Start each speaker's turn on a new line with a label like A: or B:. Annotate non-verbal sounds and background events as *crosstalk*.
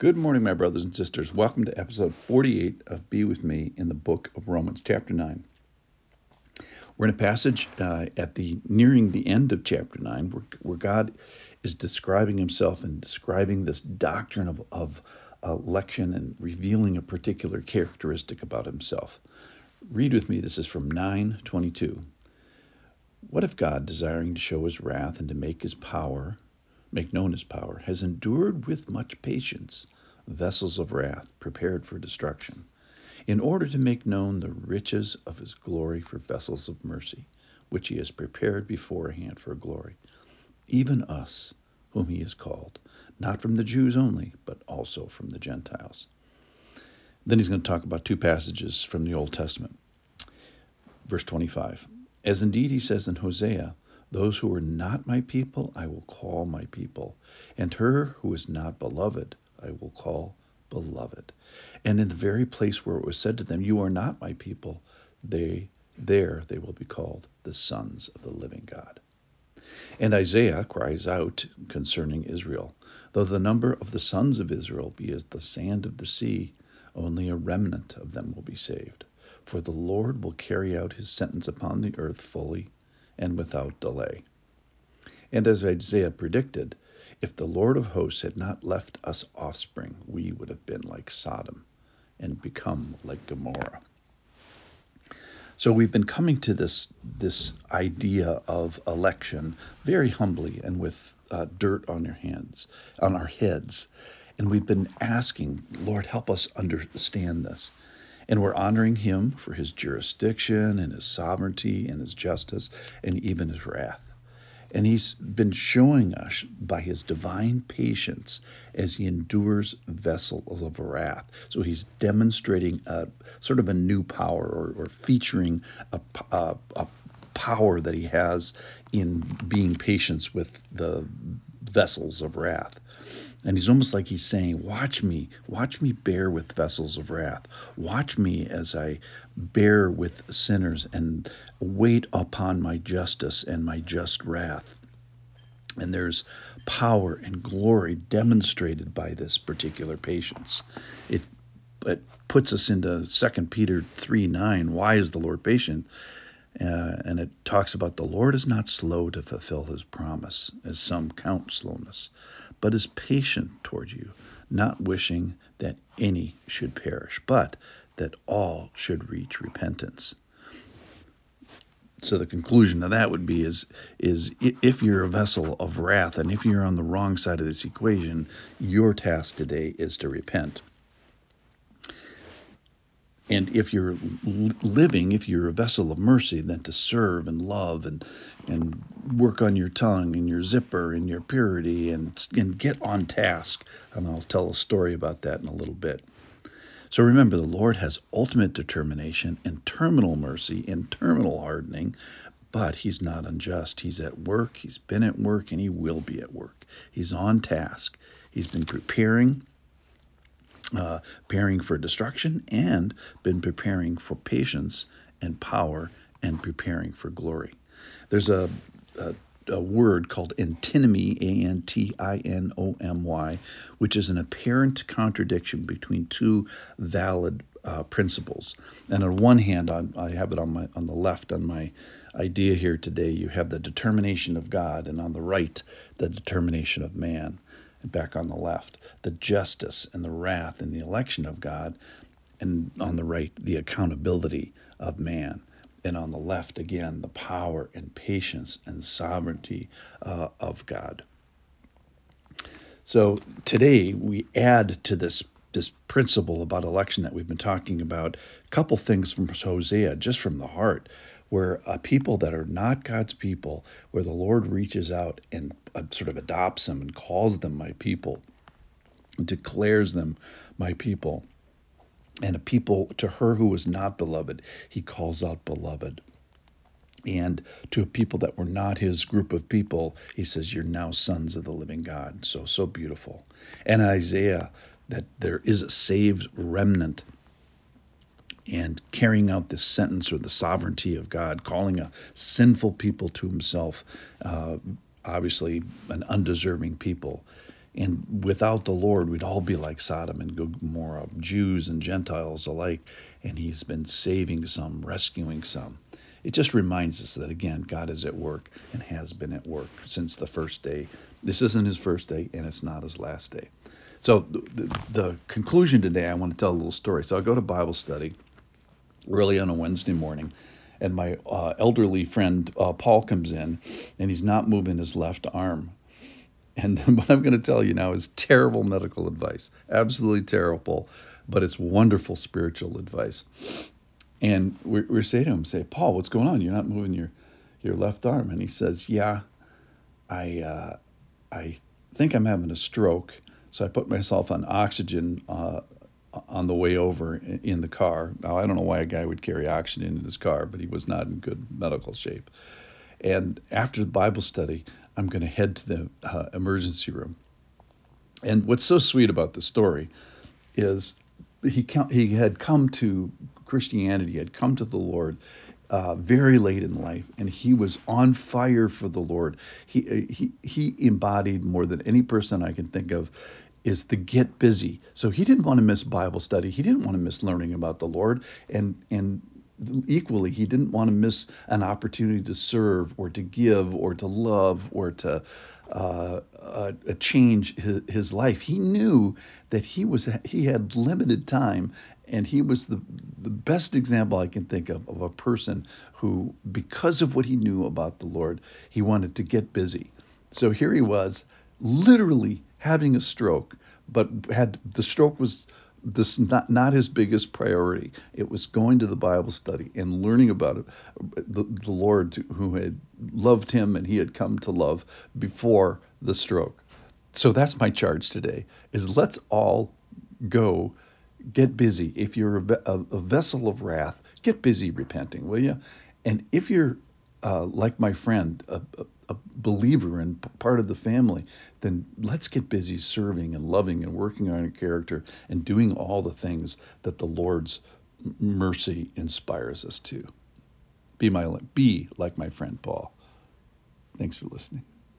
A: Good morning, my brothers and sisters. Welcome to episode 48 of Be With Me in the book of Romans, chapter 9. We're in a passage uh, at the nearing the end of chapter 9 where, where God is describing himself and describing this doctrine of, of election and revealing a particular characteristic about himself. Read with me. This is from 922. What if God, desiring to show his wrath and to make his power make known his power, has endured with much patience vessels of wrath prepared for destruction, in order to make known the riches of his glory for vessels of mercy, which he has prepared beforehand for glory, even us, whom he has called, not from the Jews only, but also from the Gentiles. Then he's going to talk about two passages from the Old Testament. Verse 25. As indeed he says in Hosea, those who are not my people, I will call my people, and her who is not beloved, I will call beloved. And in the very place where it was said to them, You are not my people, they there they will be called the sons of the living God. And Isaiah cries out concerning Israel, Though the number of the sons of Israel be as the sand of the sea, only a remnant of them will be saved. For the Lord will carry out his sentence upon the earth fully and without delay. And as Isaiah predicted, if the Lord of hosts had not left us offspring, we would have been like Sodom and become like Gomorrah. So we've been coming to this this idea of election very humbly and with uh, dirt on your hands, on our heads, and we've been asking, Lord, help us understand this. And we're honoring him for his jurisdiction and his sovereignty and his justice and even his wrath. And he's been showing us by his divine patience as he endures vessels of wrath. So he's demonstrating a sort of a new power or, or featuring a, a, a power that he has in being patient with the vessels of wrath. And he's almost like he's saying, Watch me, watch me bear with vessels of wrath. Watch me as I bear with sinners and wait upon my justice and my just wrath. And there's power and glory demonstrated by this particular patience. It, it puts us into 2 Peter 3 9. Why is the Lord patient? Uh, and it talks about the Lord is not slow to fulfill his promise, as some count slowness, but is patient toward you, not wishing that any should perish, but that all should reach repentance. So the conclusion of that would be is is if you're a vessel of wrath and if you're on the wrong side of this equation, your task today is to repent. And if you're living, if you're a vessel of mercy, then to serve and love and and work on your tongue and your zipper and your purity and and get on task. And I'll tell a story about that in a little bit. So remember, the Lord has ultimate determination and terminal mercy and terminal hardening, but He's not unjust. He's at work. He's been at work, and He will be at work. He's on task. He's been preparing uh, preparing for destruction and been preparing for patience and power and preparing for glory. There's a, a, a word called antinomy, A N T I N O M Y, which is an apparent contradiction between two valid uh, principles. And on one hand, on, I have it on my on the left on my idea here today. You have the determination of God, and on the right, the determination of man back on the left, the justice and the wrath and the election of God, and on the right, the accountability of man. And on the left, again, the power and patience and sovereignty uh, of God. So today we add to this this principle about election that we've been talking about a couple things from Hosea, just from the heart where a people that are not God's people, where the Lord reaches out and uh, sort of adopts them and calls them my people, declares them my people, and a people to her who was not beloved, he calls out beloved. And to a people that were not his group of people, he says, You're now sons of the living God. So, so beautiful. And Isaiah, that there is a saved remnant and carrying out this sentence or the sovereignty of God, calling a sinful people to himself, uh, obviously an undeserving people. And without the Lord, we'd all be like Sodom and Gomorrah, Jews and Gentiles alike. And He's been saving some, rescuing some. It just reminds us that, again, God is at work and has been at work since the first day. This isn't His first day, and it's not His last day. So, the, the conclusion today, I want to tell a little story. So, I go to Bible study early on a Wednesday morning, and my uh, elderly friend uh, Paul comes in, and he's not moving his left arm. And *laughs* what I'm going to tell you now is terrible medical advice, absolutely terrible, but it's wonderful spiritual advice. And we're, we're saying to him, say, Paul, what's going on? You're not moving your your left arm. And he says, Yeah, I uh, I think I'm having a stroke. So I put myself on oxygen uh, on the way over in the car. Now I don't know why a guy would carry oxygen in his car, but he was not in good medical shape. And after the Bible study, I'm going to head to the uh, emergency room. And what's so sweet about the story is he he had come to Christianity, had come to the Lord uh, very late in life, and he was on fire for the Lord. He he he embodied more than any person I can think of is the get busy. So he didn't want to miss Bible study. He didn't want to miss learning about the Lord, and and equally he didn't want to miss an opportunity to serve or to give or to love or to uh, uh, change his, his, life. He knew that he was he had limited time, and he was the the best example I can think of of a person who, because of what he knew about the Lord, he wanted to get busy. So here he was, literally having a stroke, but had the stroke was this not not his biggest priority. It was going to the Bible study and learning about it, the, the Lord who had loved him and he had come to love before the stroke. So that's my charge today: is let's all go get busy. If you're a, a, a vessel of wrath, get busy repenting, will you? And if you're uh, like my friend, a, a, believer and part of the family, then let's get busy serving and loving and working on our character and doing all the things that the Lord's mercy inspires us to. Be my be like my friend Paul. Thanks for listening.